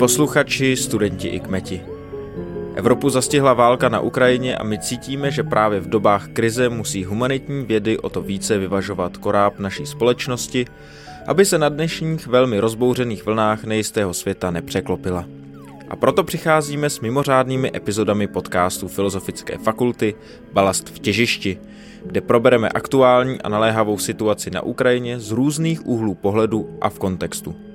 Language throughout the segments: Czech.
Posluchači, studenti i kmeti. Evropu zastihla válka na Ukrajině a my cítíme, že právě v dobách krize musí humanitní vědy o to více vyvažovat koráb naší společnosti, aby se na dnešních velmi rozbouřených vlnách nejistého světa nepřeklopila. A proto přicházíme s mimořádnými epizodami podcastu Filozofické fakulty Balast v těžišti, kde probereme aktuální a naléhavou situaci na Ukrajině z různých úhlů pohledu a v kontextu.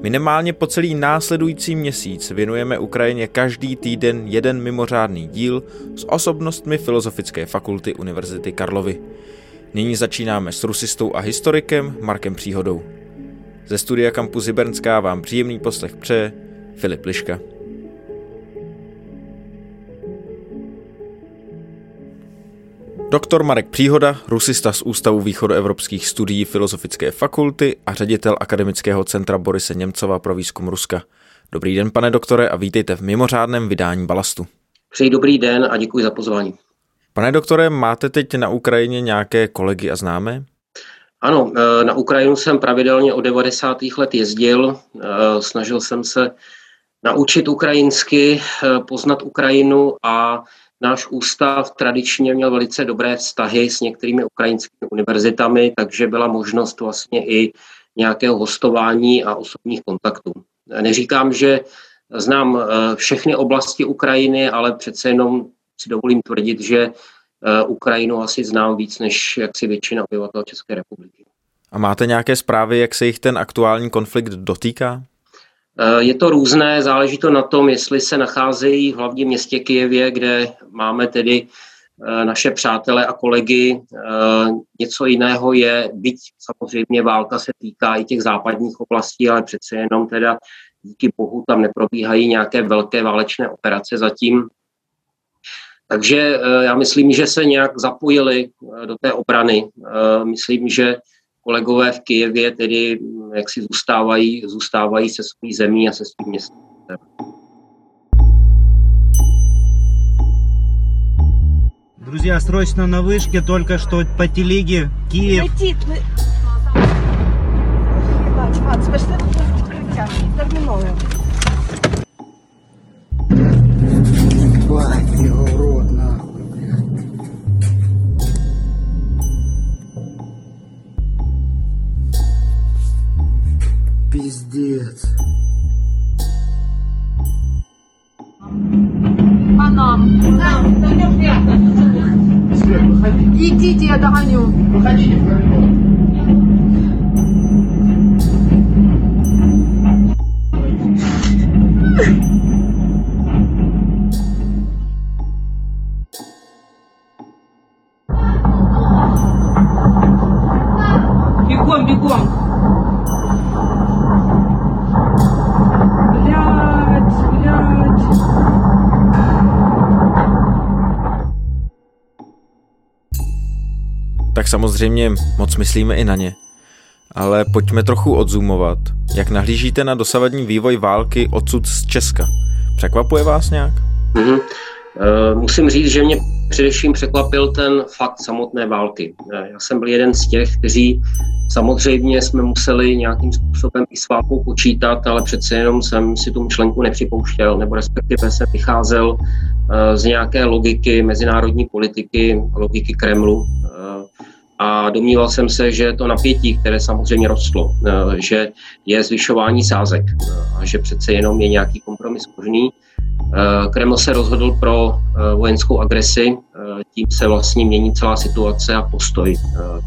Minimálně po celý následující měsíc věnujeme Ukrajině každý týden jeden mimořádný díl s osobnostmi Filozofické fakulty Univerzity Karlovy. Nyní začínáme s rusistou a historikem Markem Příhodou. Ze studia Campus Hybernská vám příjemný poslech přeje Filip Liška. Doktor Marek Příhoda, rusista z Ústavu východoevropských studií Filozofické fakulty a ředitel Akademického centra Borise Němcova pro výzkum Ruska. Dobrý den, pane doktore, a vítejte v mimořádném vydání Balastu. Přeji dobrý den a děkuji za pozvání. Pane doktore, máte teď na Ukrajině nějaké kolegy a známé? Ano, e, na Ukrajinu jsem pravidelně od 90. let jezdil, e, snažil jsem se naučit ukrajinsky, e, poznat Ukrajinu a Náš ústav tradičně měl velice dobré vztahy s některými ukrajinskými univerzitami, takže byla možnost vlastně i nějakého hostování a osobních kontaktů. Neříkám, že znám eh, všechny oblasti Ukrajiny, ale přece jenom si dovolím tvrdit, že eh, Ukrajinu asi znám víc než jaksi většina obyvatel České republiky. A máte nějaké zprávy, jak se jich ten aktuální konflikt dotýká? Eh, je to různé, záleží to na tom, jestli se nacházejí v hlavním městě Kijevě, kde máme tedy eh, naše přátele a kolegy. Eh, něco jiného je, byť samozřejmě válka se týká i těch západních oblastí, ale přece jenom teda díky bohu tam neprobíhají nějaké velké válečné operace zatím. Takže já myslím, že se nějak zapojili do té obrany. Myslím, že kolegové v Kijevě tedy mm, jak si zůstávají, zůstávají se svou zemí a se svým městem. Друзья, срочно на вышке, только что по телеге Киев. Летит. Бач, Мац, пішли на укриття. Терміново. Пиздец. По нам. Идите, я догоню. Бегом, Samozřejmě moc myslíme i na ně. Ale pojďme trochu odzumovat. Jak nahlížíte na dosavadní vývoj války odsud z Česka? Překvapuje vás nějak? Mhm. Eh, Musím říct, že mě především překvapil ten fakt samotné války. Eh, Já jsem byl jeden z těch, kteří samozřejmě jsme museli nějakým způsobem i s válkou počítat, ale přece jenom jsem si tu myšlenku nepřipouštěl, nebo respektive jsem vycházel eh, z nějaké logiky mezinárodní politiky, logiky Kremlu. Eh, A domníval jsem se, že to napětí, které samozřejmě rostlo, eh, že je zvyšování sázek eh, a že přece jenom je nějaký kompromis možný. Eh, Kreml se rozhodl pro vojenskou agresi, tím se vlastně mění celá situace a postoj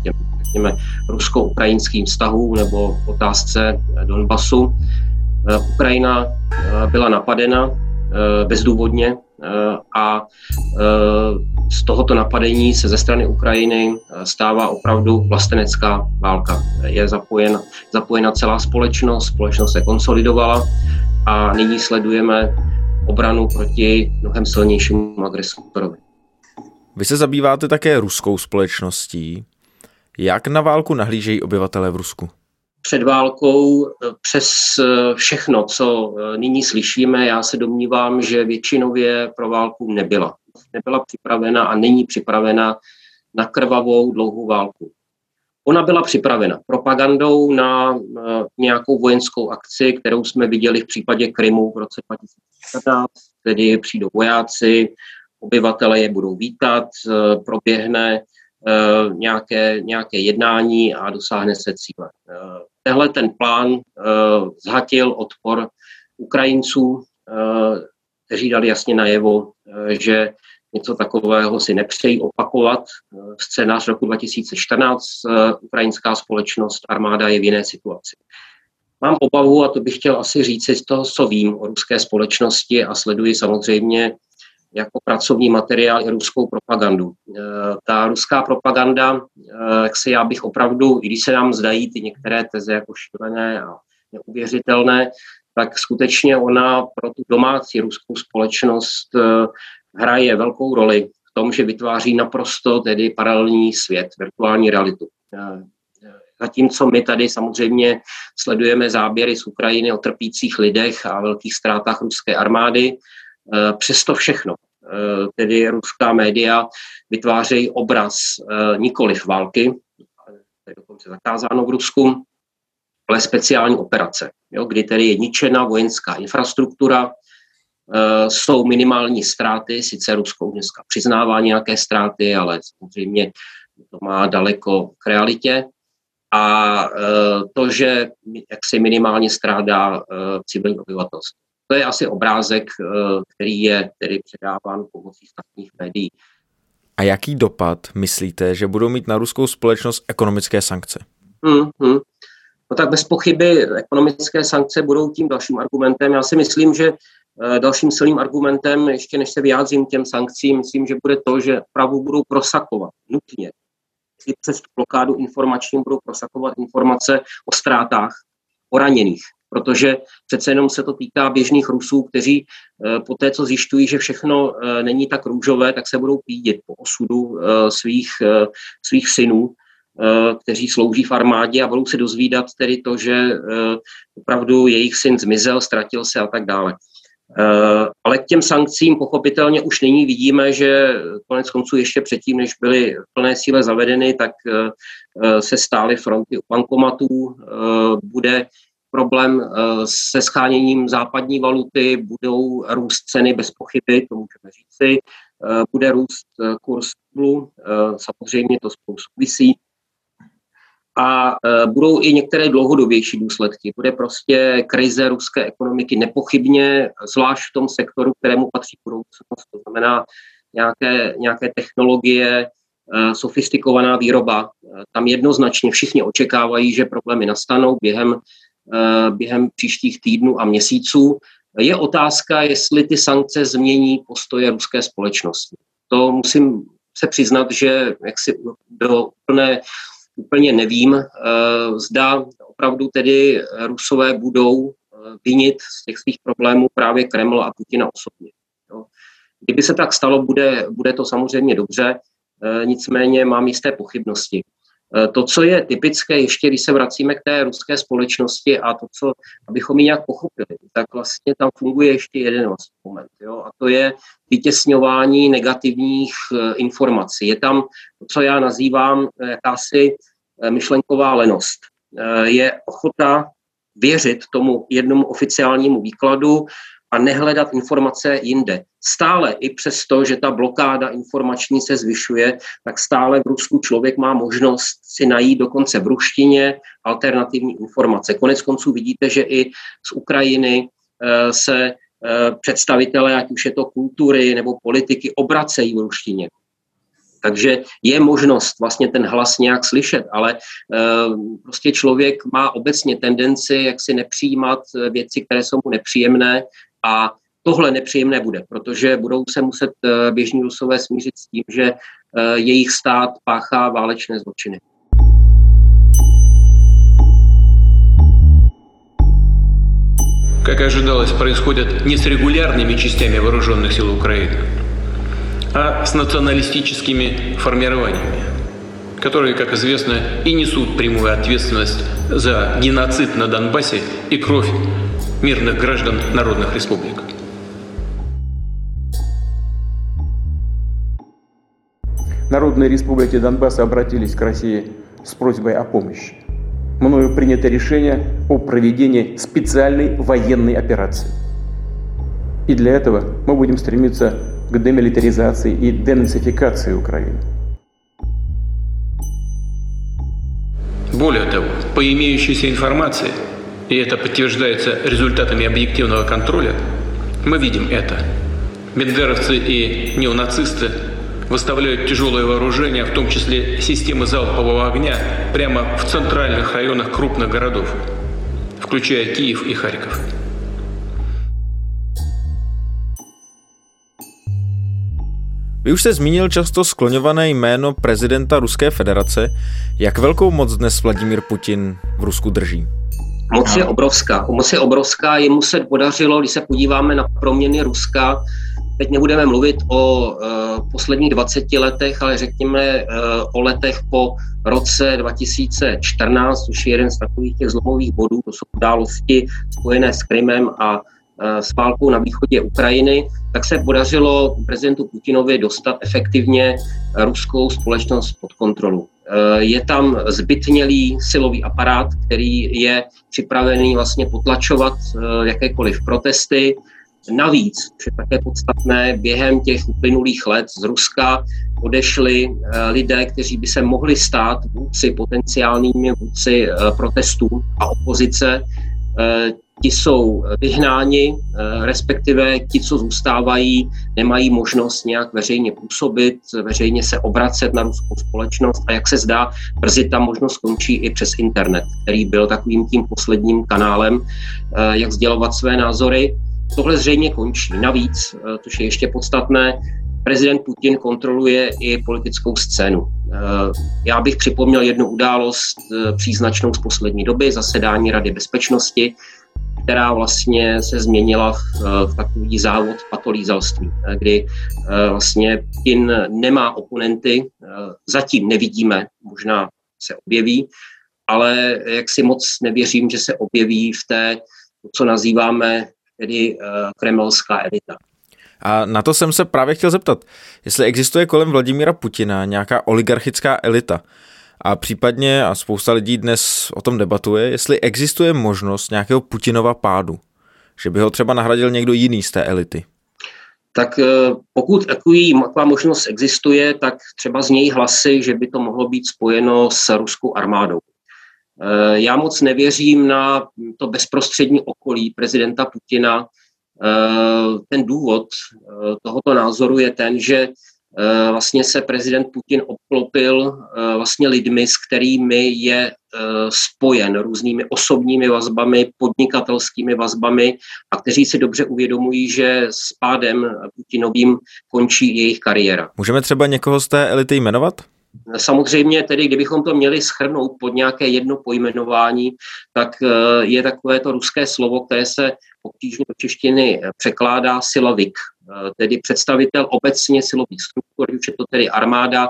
těm, řekněme, rusko-ukrajinským vztahům nebo otázce Donbasu. Ukrajina byla napadena bezdůvodně a eh, z tohoto napadení se ze strany Ukrajiny eh, stává opravdu vlastenecká válka. Je zapojena, zapojena celá společnost, společnost se konsolidovala a nyní sledujeme obranu proti mnohem silnějšímu agresorovi. Vy se zabýváte také ruskou společností. Jak na válku nahlížejí obyvatelé v Rusku? Před válkou eh, přes eh, všechno, co eh, nyní slyšíme, já se domnívám, že většinově pro válku nebyla. Nebyla připravena a není připravena na krvavou dlouhou válku. Ona byla připravena propagandou na nějakou vojenskou akci, kterou jsme viděli v případě Krymu v roce 2014, tedy přijdou vojáci, obyvatele je budou vítat, proběhne nějaké, nějaké jednání a dosáhne se cíle. Tehle ten plán zhatil odpor Ukrajinců, kteří dali jasně najevo, že něco takového si nepřejí opakovat. Scénář roku 2014, ukrajinská společnost, armáda je v jiné situaci. Mám obavu, a to bych chtěl asi říct z toho, co vím o ruské společnosti a sleduji samozřejmě jako pracovní materiál i ruskou propagandu. Ta ruská propaganda, jak si já bych opravdu, i když se nám zdají ty některé teze jako šílené a neuvěřitelné, tak skutečně ona pro tu domácí ruskou společnost eh, hraje velkou roli v tom, že vytváří naprosto tedy paralelní svět, virtuální realitu. Eh, zatímco my tady samozřejmě sledujeme záběry z Ukrajiny o trpících lidech a velkých ztrátách ruské armády, eh, přesto všechno, tedy ruská média vytvářejí obraz nikoliv války, to je dokonce zakázáno v Rusku, ale speciální operace, jo, kdy tedy je ničena vojenská infrastruktura, jsou minimální ztráty, sice Rusko dneska přiznává nějaké ztráty, ale samozřejmě to má daleko k realitě. A to, že jak si minimálně strádá civilní obyvatelstvo. To je asi obrázek, e, který je tedy předáván pomocí státních médií. A jaký dopad myslíte, že budou mít na ruskou společnost ekonomické sankce? Hmm, hmm. No tak bez pochyby ekonomické sankce budou tím dalším argumentem. Já si myslím, že eh, dalším silným argumentem, ještě než se vyjádřím těm sankcím, myslím, že bude to, že pravu budou prosakovat nutně. Přes tu blokádu informační budou prosakovat informace o ztrátách, o raněných, protože přece jenom se to týká běžných Rusů, kteří eh, po té, co zjišťují, že všechno eh, není tak růžové, tak se budou pídit po osudu svých, svých synů Eh, kteří slouží v armádě a budou se dozvídat tedy to, že eh, opravdu jejich syn zmizel, ztratil se a tak dále. Eh, ale k těm sankcím pochopitelně už nyní vidíme, že konec konců ještě předtím, než byly v plné síle zavedeny, tak se stály fronty u bankomatů, bude problém se scháněním západní valuty, budou růst ceny bez pochyby, to můžeme říci, bude růst kurz rublu, samozřejmě to spolu souvisí, a budou i některé dlouhodobější důsledky. Bude prostě krize ruské ekonomiky nepochybně, zvlášť v tom sektoru, kterému patří budoucnost, to znamená nějaké, nějaké technologie, sofistikovaná výroba. Tam jednoznačně všichni očekávají, že problémy nastanou během, během příštích týdnů a měsíců. Je otázka, jestli ty sankce změní postoje ruské společnosti. To musím se přiznat, že jaksi do plné úplně nevím, eh, zda opravdu tedy Rusové budou eh, vinit z těch svých problémů právě Kreml a Putina osobně. Kdyby se tak stalo, bude, bude to samozřejmě dobře, eh, nicméně mám jisté pochybnosti. To, co je typické, ještě když se vracíme k té ruské společnosti a to, co, abychom ji nějak pochopili, tak vlastně tam funguje ještě jeden moment. Jo? A to je vytěsňování negativních informací. Je tam to, co já nazývám jakási Eh, myšlenková lenost. Eh, je ochota věřit tomu jednomu oficiálnímu výkladu a nehledat informace jinde. Stále i přesto, že ta blokáda informační se zvyšuje, tak stále v Rusku člověk má možnost si najít dokonce v ruštině alternativní informace. Konec konců vidíte, že i z Ukrajiny eh, se představitelé, ať už je to kultury nebo politiky, obracejí v ruštině. Takže je možnost vlastně ten hlas nějak slyšet, ale uh, prostě člověk má obecně tendenci jak si nepřijímat eh, věci, které jsou mu nepříjemné a tohle nepříjemné bude, protože budou se muset uh, běžní Rusové smířit s tím, že uh, jejich stát páchá válečné zločiny. Как ожидалось, происходят не с регулярными частями вооруженных сил Украины, а с националистическими формированиями, которые, как известно, и несут прямую ответственность за геноцид на Донбассе и кровь мирных граждан народных республик. Народные республики Донбасса обратились к России с просьбой о помощи. Мною принято решение о проведении специальной военной операции. И для этого мы будем стремиться к демилитаризации и денацификации Украины. Более того, по имеющейся информации, и это подтверждается результатами объективного контроля, мы видим это. Бендеровцы и неонацисты выставляют тяжелое вооружение, в том числе системы залпового огня, прямо в центральных районах крупных городов, включая Киев и Харьков. Vy už jste zmínil často skloňované jméno prezidenta Ruské federace. Jak velkou moc dnes Vladimír Putin v Rusku drží? Moc je obrovská. Moc je obrovská. Jemu se podařilo, když se podíváme na proměny Ruska, teď nebudeme mluvit o uh, posledních 20 letech, ale řekněme uh, o letech po roce 2014, což je jeden z takových těch zlomových bodů, to jsou události spojené s Krymem a Eh, s válkou na východě Ukrajiny, tak se podařilo prezidentu Putinovi dostat efektivně ruskou společnost pod kontrolu. Eh, je tam zbytnělý silový aparát, který je připravený vlastně potlačovat eh, jakékoliv protesty. Navíc, což je také podstatné, během těch uplynulých let z Ruska odešli lidé, kteří by se mohli stát vůdci, potenciálními vůdci protestů a opozice ti jsou vyhnáni, eh, respektive ti, co zůstávají, nemají možnost nějak veřejně působit, veřejně se obracet na ruskou společnost a jak se zdá, brzy ta možnost skončí i přes internet, který byl takovým tím posledním kanálem, eh, jak sdělovat své názory. Tohle zřejmě končí. Navíc, eh, což je ještě podstatné, prezident Putin kontroluje i politickou scénu. Já bych připomněl jednu událost příznačnou z poslední doby, zasedání Rady bezpečnosti, která vlastně se změnila v, v takový závod patolízalství, kdy eh, vlastně Putin nemá oponenty, eh, zatím nevidíme, možná se objeví, ale jak si moc nevěřím, že se objeví v té, co nazýváme tedy eh, kremelská elita. A na to jsem se právě chtěl zeptat, jestli existuje kolem Vladimíra Putina nějaká oligarchická elita, a případně, a spousta lidí dnes o tom debatuje, jestli existuje možnost nějakého Putinova pádu, že by ho třeba nahradil někdo jiný z té elity. Tak eh, pokud taková možnost existuje, tak třeba z něj hlasy, že by to mohlo být spojeno s ruskou armádou. Eh, já moc nevěřím na to bezprostřední okolí prezidenta Putina. Eh, ten důvod tohoto názoru je ten, že Eh, vlastně se prezident Putin obklopil eh, vlastně lidmi, s kterými je eh, spojen různými osobními vazbami, podnikatelskými vazbami a kteří si dobře uvědomují, že s pádem Putinovým končí jejich kariéra. Můžeme třeba někoho z té elity jmenovat? Samozřejmě tedy, kdybychom to měli schrnout pod nějaké jedno pojmenování, tak je takové to ruské slovo, které se obtížně do češtiny překládá silovik. Eh, tedy představitel obecně silových struktur, už je to tedy armáda,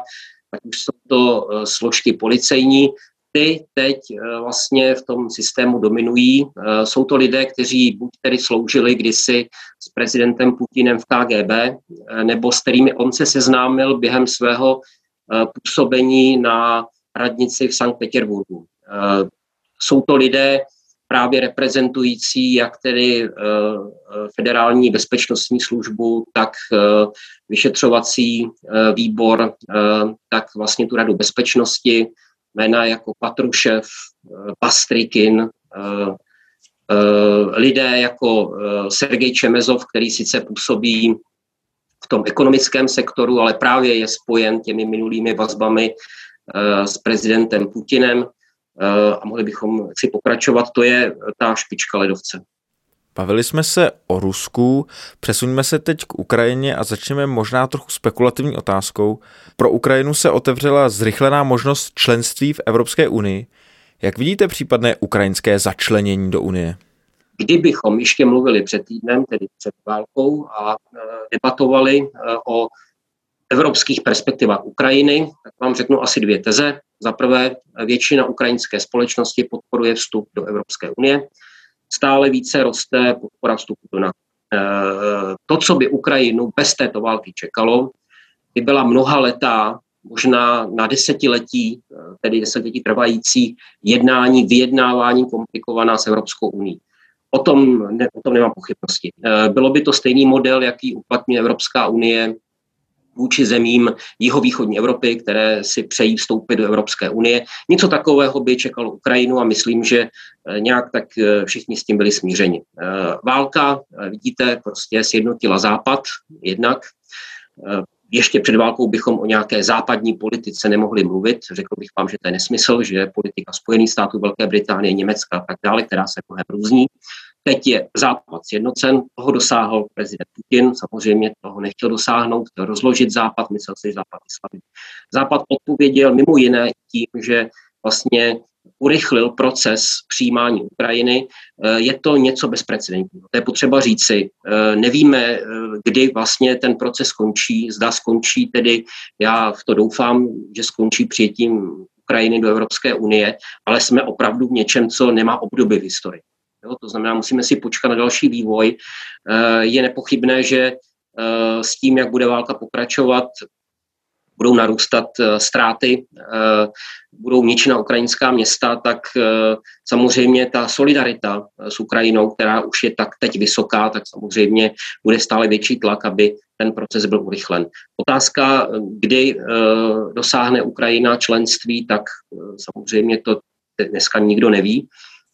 ať už jsou to eh, složky policejní, ty teď eh, vlastně v tom systému dominují. Jsou to lidé, kteří buď tedy sloužili kdysi s prezidentem Putinem v KGB, nebo s kterými on se seznámil během svého působení na radnici v Sankt Petersburgu. Jsou to lidé, právě reprezentující jak tedy eh, eh, federální bezpečnostní službu, tak eh, vyšetřovací výbor, tak vlastně tu radu bezpečnosti, jména jako Patrušev, Pastrikin, lidé jako Sergej Čemezov, který sice působí tom ekonomickém sektoru, ale právě je spojen těmi minulými vazbami s prezidentem Putinem. Eh, a mohli bychom si pokračovat. To je ta špička ledovce. Bavili jsme se o Rusku, přesuňme se teď k Ukrajině a začneme možná trochu spekulativní otázkou. Pro Ukrajinu se otevřela zrychlená možnost členství v Evropské unii. Jak vidíte případné ukrajinské začlenění do Unie? Kdybychom ještě mluvili před týdnem, tedy před válkou, a eh, debatovali eh, o evropských perspektivách Ukrajiny, tak vám řeknu asi dvě teze. Za prvé, většina ukrajinské společnosti podporuje vstup do Evropské unie. Stále více roste podpora vstupu do NATO. To, co by Ukrajinu bez této války čekalo, by byla mnoha letá možná na desetiletí, tedy desetiletí trvající jednání, vyjednávání komplikovaná s Evropskou uní. O tom, ne, o tom nemám pochybnosti. Bylo by to stejný model, jaký uplatňuje Evropská unie vůči zemím jihovýchodní Evropy, které si přejí vstoupit do Evropské unie. Něco takového by čekalo Ukrajinu a myslím, že eh, nějak tak eh, všichni s tím byli smířeni. Eh, válka, vidíte, prostě sjednotila Západ jednak. Ještě před válkou bychom o nějaké západní politice nemohli mluvit. Řekl bych vám, že to je nesmysl, že politika Spojených států, Velké Británie, Německa a tak dále, která se mnohem různí, Teď je Západ sjednocen, toho dosáhl prezident Putin, samozřejmě toho nechtěl dosáhnout, chtěl rozložit Západ, myslel si, že Západ je Západ odpověděl mimo jiné tím, že vlastně urychlil proces přijímání Ukrajiny. Eh, je to něco bezprecedentního. To je potřeba říci. Eh, nevíme, eh, kdy vlastně ten proces skončí. Zda skončí tedy, já v to doufám, že skončí přijetím Ukrajiny do Evropské unie, ale jsme opravdu v něčem, co nemá obdoby v historii. Jo, to znamená, musíme si počkat na další vývoj. Je nepochybné, že s tím, jak bude válka pokračovat, budou narůstat eh, ztráty, budou ničena ukrajinská města, tak samozřejmě ta solidarita s Ukrajinou, která už je tak teď vysoká, tak samozřejmě bude stále větší tlak, aby ten proces byl urychlen. Otázka, kdy dosáhne Ukrajina členství, tak samozřejmě to dneska nikdo neví.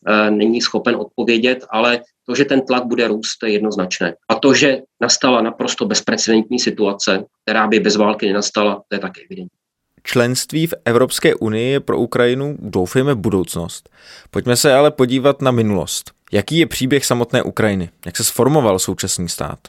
Eh, není schopen odpovědět, ale to, že ten tlak bude růst, je jednoznačné. A to, že nastala naprosto bezprecedentní situace, která by bez války nenastala, to je také evidentní. Členství v Evropské unii je pro Ukrajinu, doufejme, budoucnost. Pojďme se ale podívat na minulost. Jaký je příběh samotné Ukrajiny? Jak se sformoval současný stát?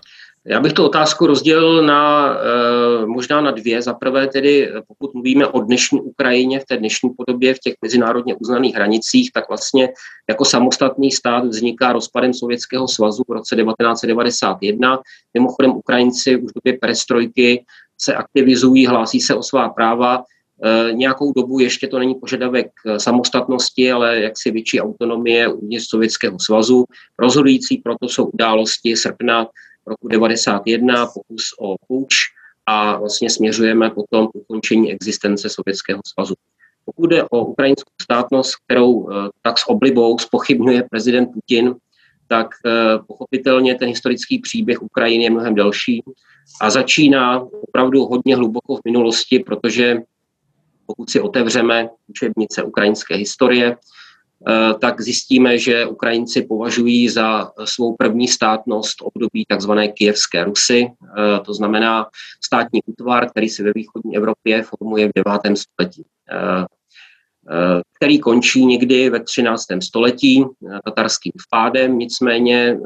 Já bych tu otázku rozdělil na, eh, možná na dvě. Za prvé tedy, pokud mluvíme o dnešní Ukrajině v té dnešní podobě, v těch mezinárodně uznaných hranicích, tak vlastně jako samostatný stát vzniká rozpadem Sovětského svazu v roce 1991. Mimochodem Ukrajinci už v době perestrojky se aktivizují, hlásí se o svá práva. E, nějakou dobu ještě to není požadavek samostatnosti, ale jaksi větší autonomie uvnitř Sovětského svazu. Rozhodující proto jsou události srpna roku 91, pokus o půjč a vlastně směřujeme potom k ukončení existence Sovětského svazu. Pokud jde o ukrajinskou státnost, kterou eh, tak s oblibou spochybňuje prezident Putin, tak eh, pochopitelně ten historický příběh Ukrajiny je mnohem delší a začíná opravdu hodně hluboko v minulosti, protože pokud si otevřeme učebnice ukrajinské historie, tak zjistíme, že Ukrajinci považují za svou první státnost období tzv. kijevské Rusy, eh, to znamená státní útvar, který se ve východní Evropě formuje v 9. století eh, který končí někdy ve 13. století tatarským vpádem, nicméně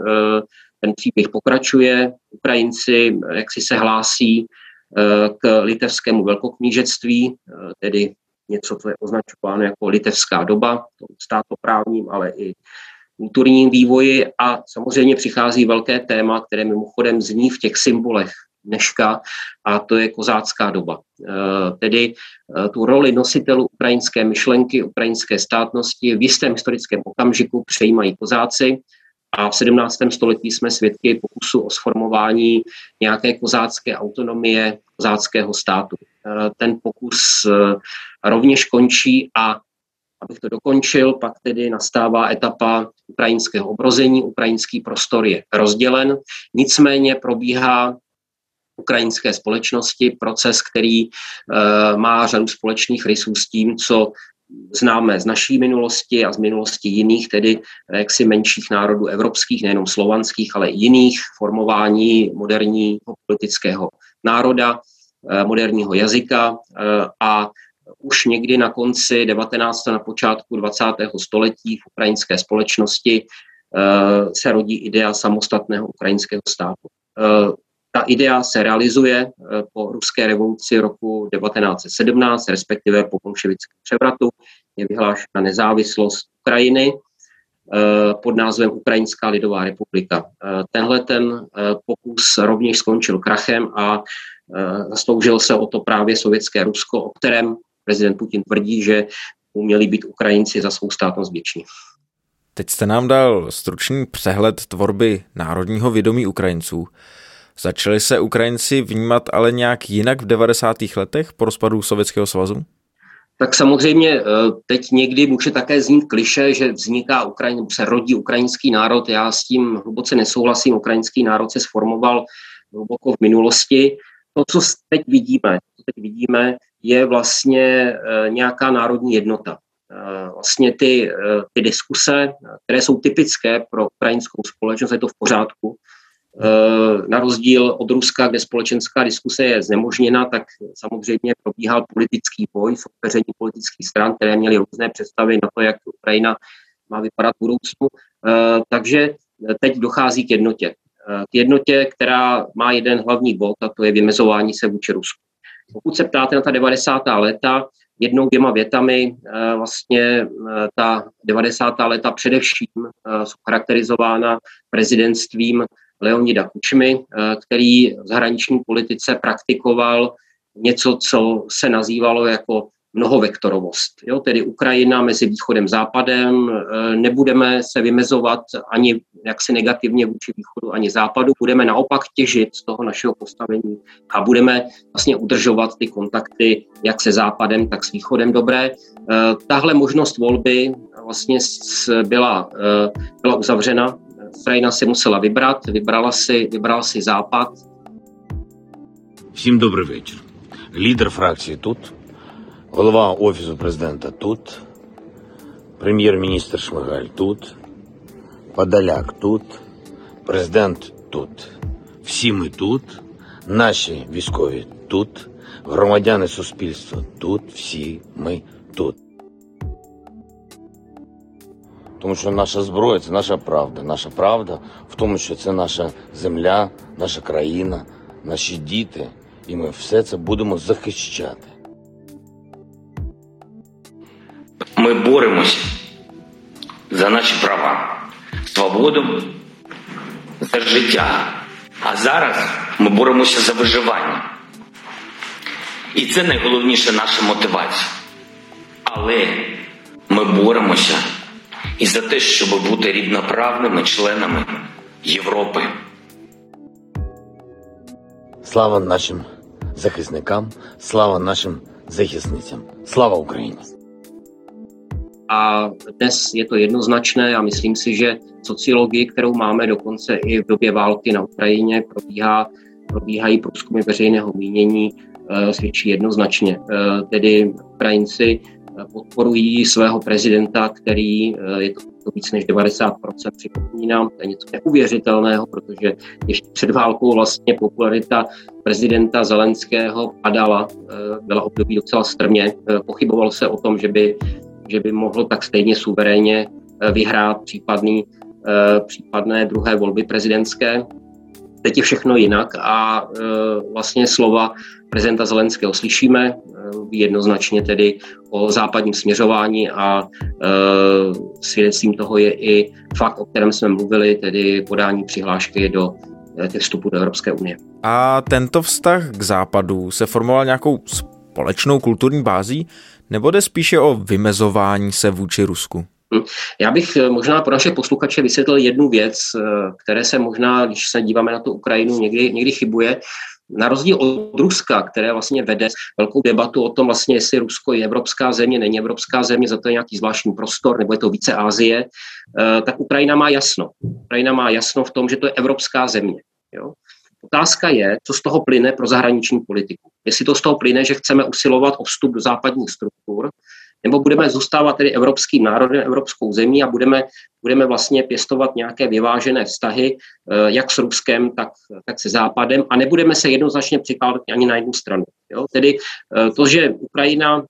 ten příběh pokračuje. Ukrajinci jak si se hlásí k litevskému velkoknížectví, tedy něco, co je označováno jako litevská doba, státoprávním, ale i kulturním vývoji a samozřejmě přichází velké téma, které mimochodem zní v těch symbolech dneška a to je kozácká doba. E, tedy e, tu roli nositelů ukrajinské myšlenky, ukrajinské státnosti v jistém historickém okamžiku přejímají kozáci a v 17. století jsme svědky pokusu o sformování nějaké kozácké autonomie, kozáckého státu. Ten pokus eh, rovněž končí a abych to dokončil, pak tedy nastává etapa ukrajinského obrození, ukrajinský prostor je rozdělen, nicméně probíhá ukrajinské společnosti proces, který uh, má řadu společných rysů s tím, co známe z naší minulosti a z minulosti jiných, tedy jaksi menších národů evropských, nejenom slovanských, ale jiných, formování moderního politického národa. Eh, moderního jazyka eh, a už někdy na konci 19. na počátku 20. století v ukrajinské společnosti eh, se rodí idea samostatného ukrajinského státu. Ta idea se realizuje po ruské revoluci roku 1917, respektive po bolševickém převratu. Je vyhlášena nezávislost Ukrajiny pod názvem Ukrajinská lidová republika. Tenhle ten pokus rovněž skončil krachem a Eh, zasloužil se o to právě sovětské Rusko, o kterém prezident Putin tvrdí, že uměli být Ukrajinci za svou státnost věční. Teď jste nám dal stručný přehled tvorby národního vědomí Ukrajinců. Začali se Ukrajinci vnímat ale nějak jinak v 90. letech po rozpadu Sovětského svazu? Tak samozřejmě eh, teď někdy může také znít kliše, že vzniká Ukrajin, se rodí ukrajinský národ. Já s tím hluboce nesouhlasím. Ukrajinský národ se sformoval hluboko v minulosti. To, co teď vidíme, co teď vidíme, je vlastně eh, nějaká národní jednota. Eh, vlastně ty, ty diskuse, které jsou typické pro ukrajinskou společnost, je to v pořádku, na rozdíl od Ruska, kde společenská diskuse je znemožněna, tak samozřejmě probíhal politický boj, soupeření politických stran, které měly různé představy na to, jak Ukrajina má vypadat v budoucnu. Eh, takže teď dochází k jednotě. Eh, k jednotě, která má jeden hlavní bod, a to je vymezování se vůči Rusku. Pokud se ptáte na ta 90. léta, jednou, dvěma větami, vlastně ta 90. léta především jsou charakterizována prezidentstvím Leonida Kučmy, eh, který v zahraniční politice praktikoval něco, co se nazývalo jako mnohovektorovost. Jo, tedy Ukrajina mezi východem a západem, eh, nebudeme se vymezovat ani jaksi negativně vůči východu, ani západu, budeme naopak těžit z toho našeho postavení a budeme vlastně udržovat ty kontakty jak se západem, tak s východem dobré. Eh, tahle možnost volby vlastně byla, byla uzavřena Ukrajina si musela vybrat, vybrala si, vybral si Západ. Всім добрий вечір. Лідер фракції тут, голова Офісу президента тут, прем'єр-міністр Шмигаль тут, Подоляк тут, президент тут. Всі ми тут, наші військові тут, громадяни суспільства тут, всі ми тут. Тому що наша зброя це наша правда. Наша правда в тому, що це наша земля, наша країна, наші діти, і ми все це будемо захищати. Ми боремося за наші права, свободу, за життя. А зараз ми боремося за виживання. І це найголовніша наша мотивація. Але ми боремося і за те, щоб бути рівноправними членами Європи. Слава нашим захисникам, слава нашим захисницям. Слава Україні! A dnes je to jednoznačné a myslím si, že sociologii, kterou máme dokonce i v době války na Ukrajině, probíhá, probíhají průzkumy veřejného mínění, svědčí jednoznačně. Tedy Ukrajinci podporují svého prezidenta, který eh, je to, víc než 90%, připomínám, to je něco neuvěřitelného, protože ještě před válkou vlastně popularita prezidenta Zelenského padala, eh, byla období docela strmě, eh, pochybovalo se o tom, že by, že by mohl tak stejně suverénně vyhrát případný, případné druhé volby prezidentské. Teď je všechno jinak a vlastně slova prezidenta Zelenského slyšíme, jednoznačně tedy o západním směřování a e, svědectvím toho je i fakt, o kterém jsme mluvili, tedy podání přihlášky do e, těch vstupů do Evropské unie. A tento vztah k západu se formoval nějakou společnou kulturní bází, nebo jde spíše o vymezování se vůči Rusku? Hm. Já bych e, možná pro naše posluchače vysvětlil jednu věc, e, které se možná, když se díváme na tu Ukrajinu, někdy, někdy chybuje na rozdíl od Ruska, které vlastně vede velkou debatu o tom vlastně, jestli Rusko je evropská země, není evropská země, za to je nějaký zvláštní prostor, nebo je to více Ázie, eh, tak Ukrajina má jasno. Ukrajina má jasno v tom, že to je evropská země. Jo? Otázka je, co z toho plyne pro zahraniční politiku. Jestli to z toho plyne, že chceme usilovat o vstup do západních struktur, nebo budeme zůstávat tedy evropským národem, evropskou zemí a budeme, budeme vlastně pěstovat nějaké vyvážené vztahy, eh, jak s Ruskem, tak, tak se Západem a nebudeme se jednoznačně přikládat ani na jednu stranu. Jo? Tedy eh, to, že Ukrajina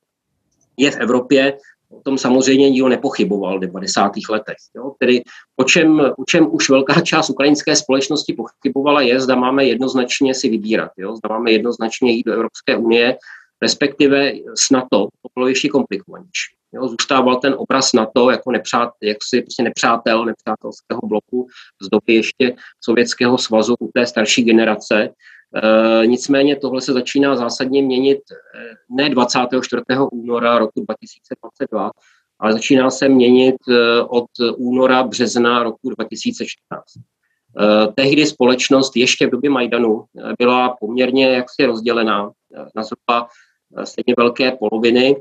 je v Evropě, o tom samozřejmě nikdo nepochyboval v 90. letech. Jo? Tedy o čem, o čem už velká část ukrajinské společnosti pochybovala je, zda máme jednoznačně si vybírat, jo? zda máme jednoznačně jít do Evropské unie, respektive s NATO to bylo ještě komplikovanější. Jo, zůstával ten obraz NATO jako nepřát, jak si prostě nepřátel nepřátelského bloku z doby ještě Sovětského svazu u té starší generace. E, nicméně tohle se začíná zásadně měnit e, ne 24. února roku 2022, ale začíná se měnit e, od února, března roku 2014. Tehdy společnost ještě v době Majdanu byla poměrně jaksi rozdělená na zhruba stejně velké poloviny,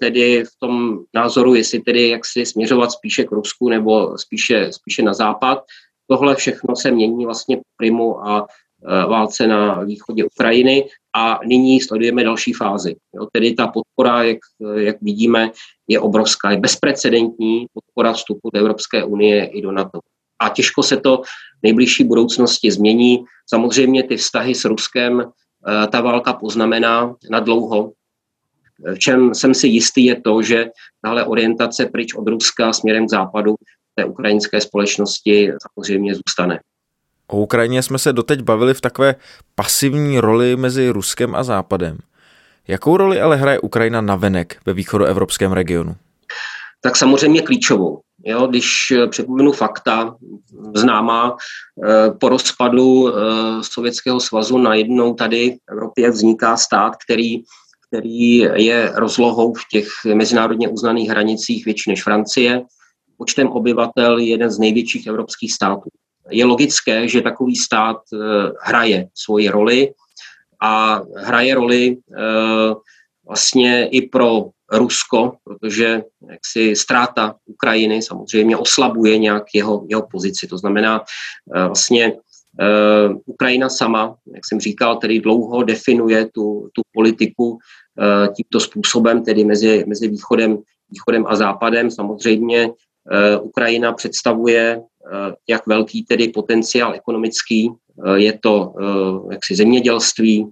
tedy v tom názoru, jestli tedy jak si směřovat spíše k Rusku nebo spíše, spíše na západ. Tohle všechno se mění vlastně primu a válce na východě Ukrajiny a nyní sledujeme další fázi. Jo, tedy ta podpora, jak, jak vidíme, je obrovská, je bezprecedentní podpora vstupu do Evropské unie i do NATO. A těžko se to v nejbližší budoucnosti změní. Samozřejmě ty vztahy s Ruskem eh, ta válka poznamená na dlouho. V čem jsem si jistý je to, že tahle orientace pryč od Ruska směrem k západu té ukrajinské společnosti samozřejmě zůstane. O Ukrajině jsme se doteď bavili v takové pasivní roli mezi Ruskem a Západem. Jakou roli ale hraje Ukrajina navenek ve východoevropském regionu? Tak samozřejmě klíčovou. Jo, když eh, připomenu fakta, známá eh, po rozpadu eh, Sovětského svazu najednou tady v Evropě vzniká stát, který, který je rozlohou v těch mezinárodně uznaných hranicích větší než Francie, počtem obyvatel jeden z největších evropských států. Je logické, že takový stát hraje svoji roli a hraje roli vlastně i pro Rusko, protože jaksi ztráta Ukrajiny samozřejmě oslabuje nějak jeho, jeho pozici. To znamená eh, vlastně Ukrajina sama, jak jsem říkal, tedy dlouho definuje tu, tu politiku tímto způsobem, tedy mezi, mezi východem, východem a západem. Samozřejmě Ukrajina představuje Eh, jak velký tedy potenciál ekonomický. Eh, je to eh, jaksi zemědělství,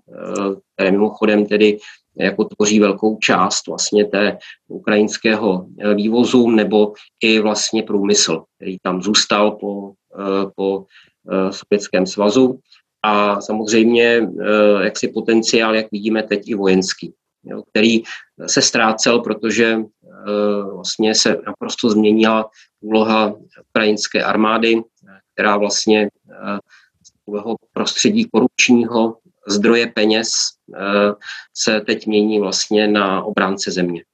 které mimochodem tedy jako tvoří velkou část vlastně té ukrajinského vývozu, nebo i vlastně průmysl, který tam zůstal po, po Sovětském svazu. A samozřejmě jaksi potenciál, jak vidíme teď, i vojenský, jo, který se ztrácel, protože vlastně se naprosto změnila úloha ukrajinské armády, která vlastně eh, z takového prostředí korupčního zdroje peněz eh, se teď mění vlastně na obránce země.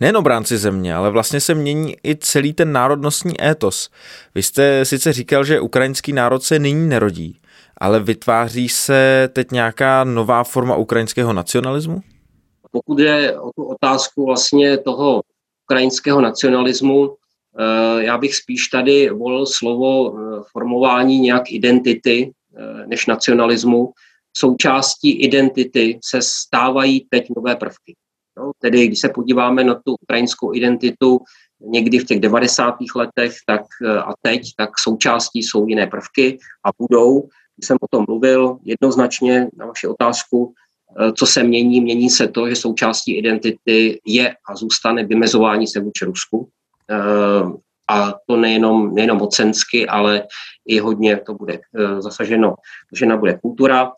Nejen obránci země, ale vlastně se mění i celý ten národnostní étos. Vy jste sice říkal, že ukrajinský národ se nyní nerodí, ale vytváří se teď nějaká nová forma ukrajinského nacionalismu? Pokud je o tu otázku vlastně toho ukrajinského nacionalismu, Eh, já bych spíš tady volil slovo eh, formování nějak identity než nacionalismu. Součástí identity se stávají teď nové prvky. No, tedy když se podíváme na tu ukrajinskou identitu někdy v těch 90. letech tak a teď, tak součástí jsou jiné prvky a budou. Když jsem o tom mluvil jednoznačně na vaši otázku, co se mění, mění se to, že součástí identity je a zůstane vymezování se vůči Rusku. Eh, a to nejenom, nejenom mocensky, ale i hodně to bude zasaženo, že bude kultura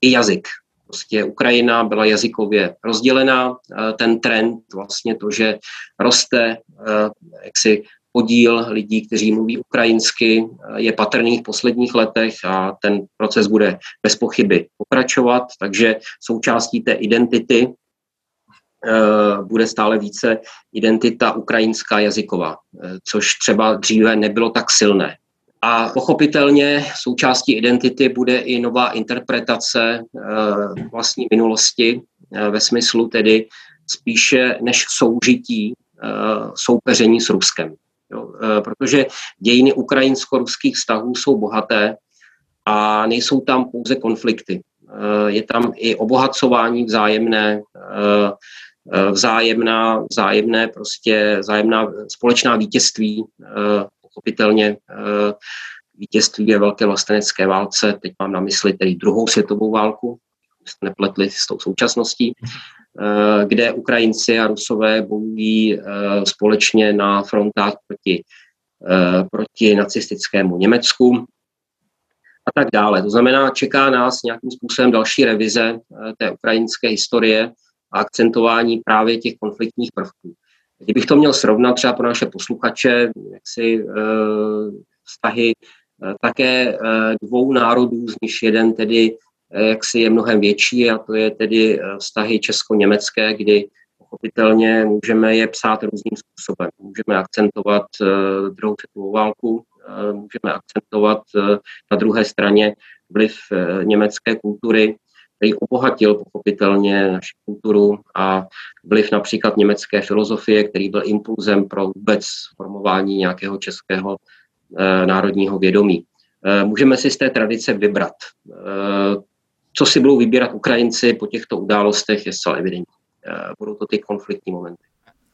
i jazyk. Prostě Ukrajina byla jazykově rozdělená, ten trend vlastně to, že roste jaksi podíl lidí, kteří mluví ukrajinsky, je patrný v posledních letech a ten proces bude bez pochyby pokračovat, takže součástí té identity Eh, bude stále více identita ukrajinská jazyková, eh, což třeba dříve nebylo tak silné. A pochopitelně součástí identity bude i nová interpretace eh, vlastní minulosti ve smyslu tedy spíše než soužití soupeření s Ruskem. Protože dějiny ukrajinsko-ruských vztahů jsou bohaté a nejsou tam pouze konflikty. Je tam i obohacování vzájemné, Eh, vzájemná, vzájemné prostě, vzájemná společná vítězství, eh, pochopitelně eh, vítězství je velké vlastenecké válce, teď mám na mysli tedy druhou světovou válku, nepletli s tou současností, kde Ukrajinci a Rusové bojují společně na frontách proti, proti nacistickému Německu a tak dále. To znamená, čeká nás nějakým způsobem další revize té ukrajinské historie, a akcentování právě těch konfliktních prvků. Kdybych to měl srovnat třeba pro naše posluchače, jak si eh, vztahy eh, také eh, dvou národů, z nich jeden tedy jak si je mnohem větší a to je tedy vztahy česko-německé, kdy pochopitelně můžeme je psát různým způsobem. Můžeme akcentovat druhou světovou válku Můžeme akcentovat na druhé straně vliv německé kultury, který obohatil pochopitelně naši kulturu a vliv například německé filozofie, který byl impulzem pro vůbec formování nějakého českého národního vědomí. Můžeme si z té tradice vybrat. Co si budou vybírat Ukrajinci po těchto událostech je zcela evidentní. Budou to ty konfliktní momenty.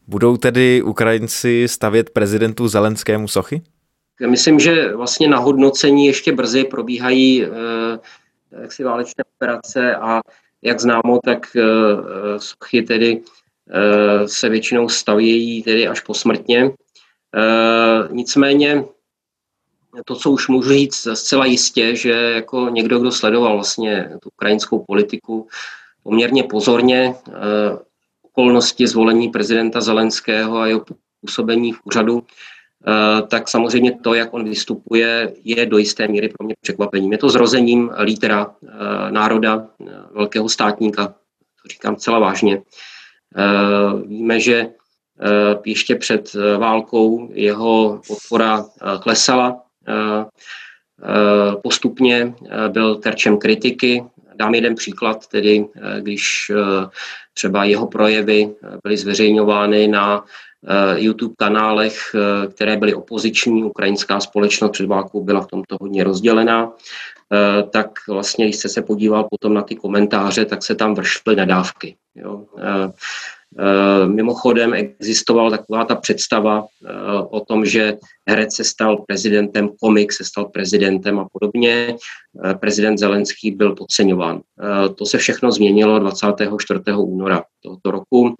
Budou tedy Ukrajinci stavět prezidentu Zelenskému sochy? Myslím, že vlastně na hodnocení ještě brzy probíhají eh, jaksi válečné operace a jak známo, tak eh, sochy tedy eh, se většinou stavějí tedy až posmrtně. Nicméně to, co už můžu říct zcela jistě, že jako někdo, kdo sledoval vlastně tu ukrajinskou politiku poměrně pozorně, okolnosti zvolení prezidenta Zelenského a jeho působení v úřadu, eh, tak samozřejmě to, jak on vystupuje, je do jisté míry pro mě překvapením. Je to zrozením lídra eh, národa, eh, velkého státníka, to říkám celá vážně. Víme, že ještě před válkou jeho podpora klesala, postupně byl terčem kritiky. Dám jeden příklad, tedy když Třeba jeho projevy eh, byly zveřejňovány na eh, YouTube kanálech, eh, které byly opoziční. Ukrajinská společnost před válkou byla v tomto hodně rozdělená. Tak vlastně, když jste se podíval potom na ty komentáře, tak se tam vršily nadávky. Jo. Eh, mimochodem existovala taková ta představa eh, o tom, že herec se stal prezidentem, komik se stal prezidentem a podobně. Eh, prezident Zelenský byl podceňován. To se všechno změnilo 24. února tohoto roku.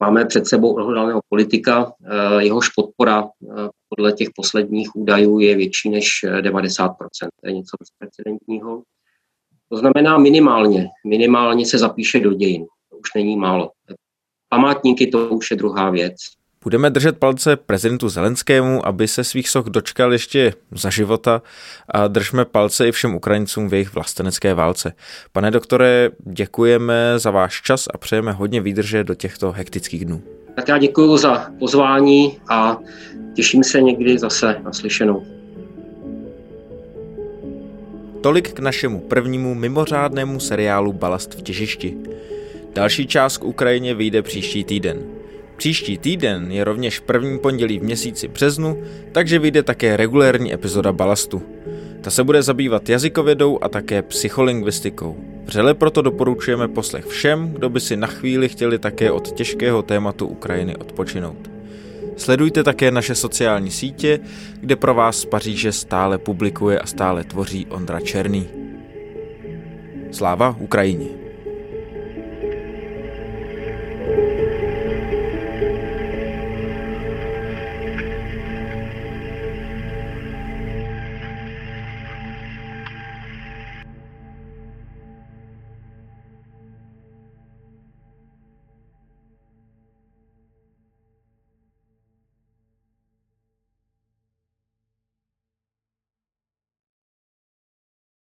Máme před sebou odhodlaného politika, jehož podpora podle těch posledních údajů je větší než 90%. To je něco bezprecedentního. To znamená minimálně, minimálně se zapíše do dějin už není málo. Památníky to už je druhá věc. Budeme držet palce prezidentu Zelenskému, aby se svých soch dočkal ještě za života a držme palce i všem Ukrajincům v jejich vlastenecké válce. Pane doktore, děkujeme za váš čas a přejeme hodně výdrže do těchto hektických dnů. Tak já děkuji za pozvání a těším se někdy zase naslyšenou. Tolik k našemu prvnímu mimořádnému seriálu Balast v těžišti. Další část k Ukrajině vyjde příští týden. Příští týden je rovněž první pondělí v měsíci březnu, takže vyjde také regulérní epizoda Balastu. Ta se bude zabývat jazykovědou a také psycholingvistikou. Vřele proto doporučujeme poslech všem, kdo by si na chvíli chtěli také od těžkého tématu Ukrajiny odpočinout. Sledujte také naše sociální sítě, kde pro vás z Paříže stále publikuje a stále tvoří Ondra Černý. Sláva Ukrajině!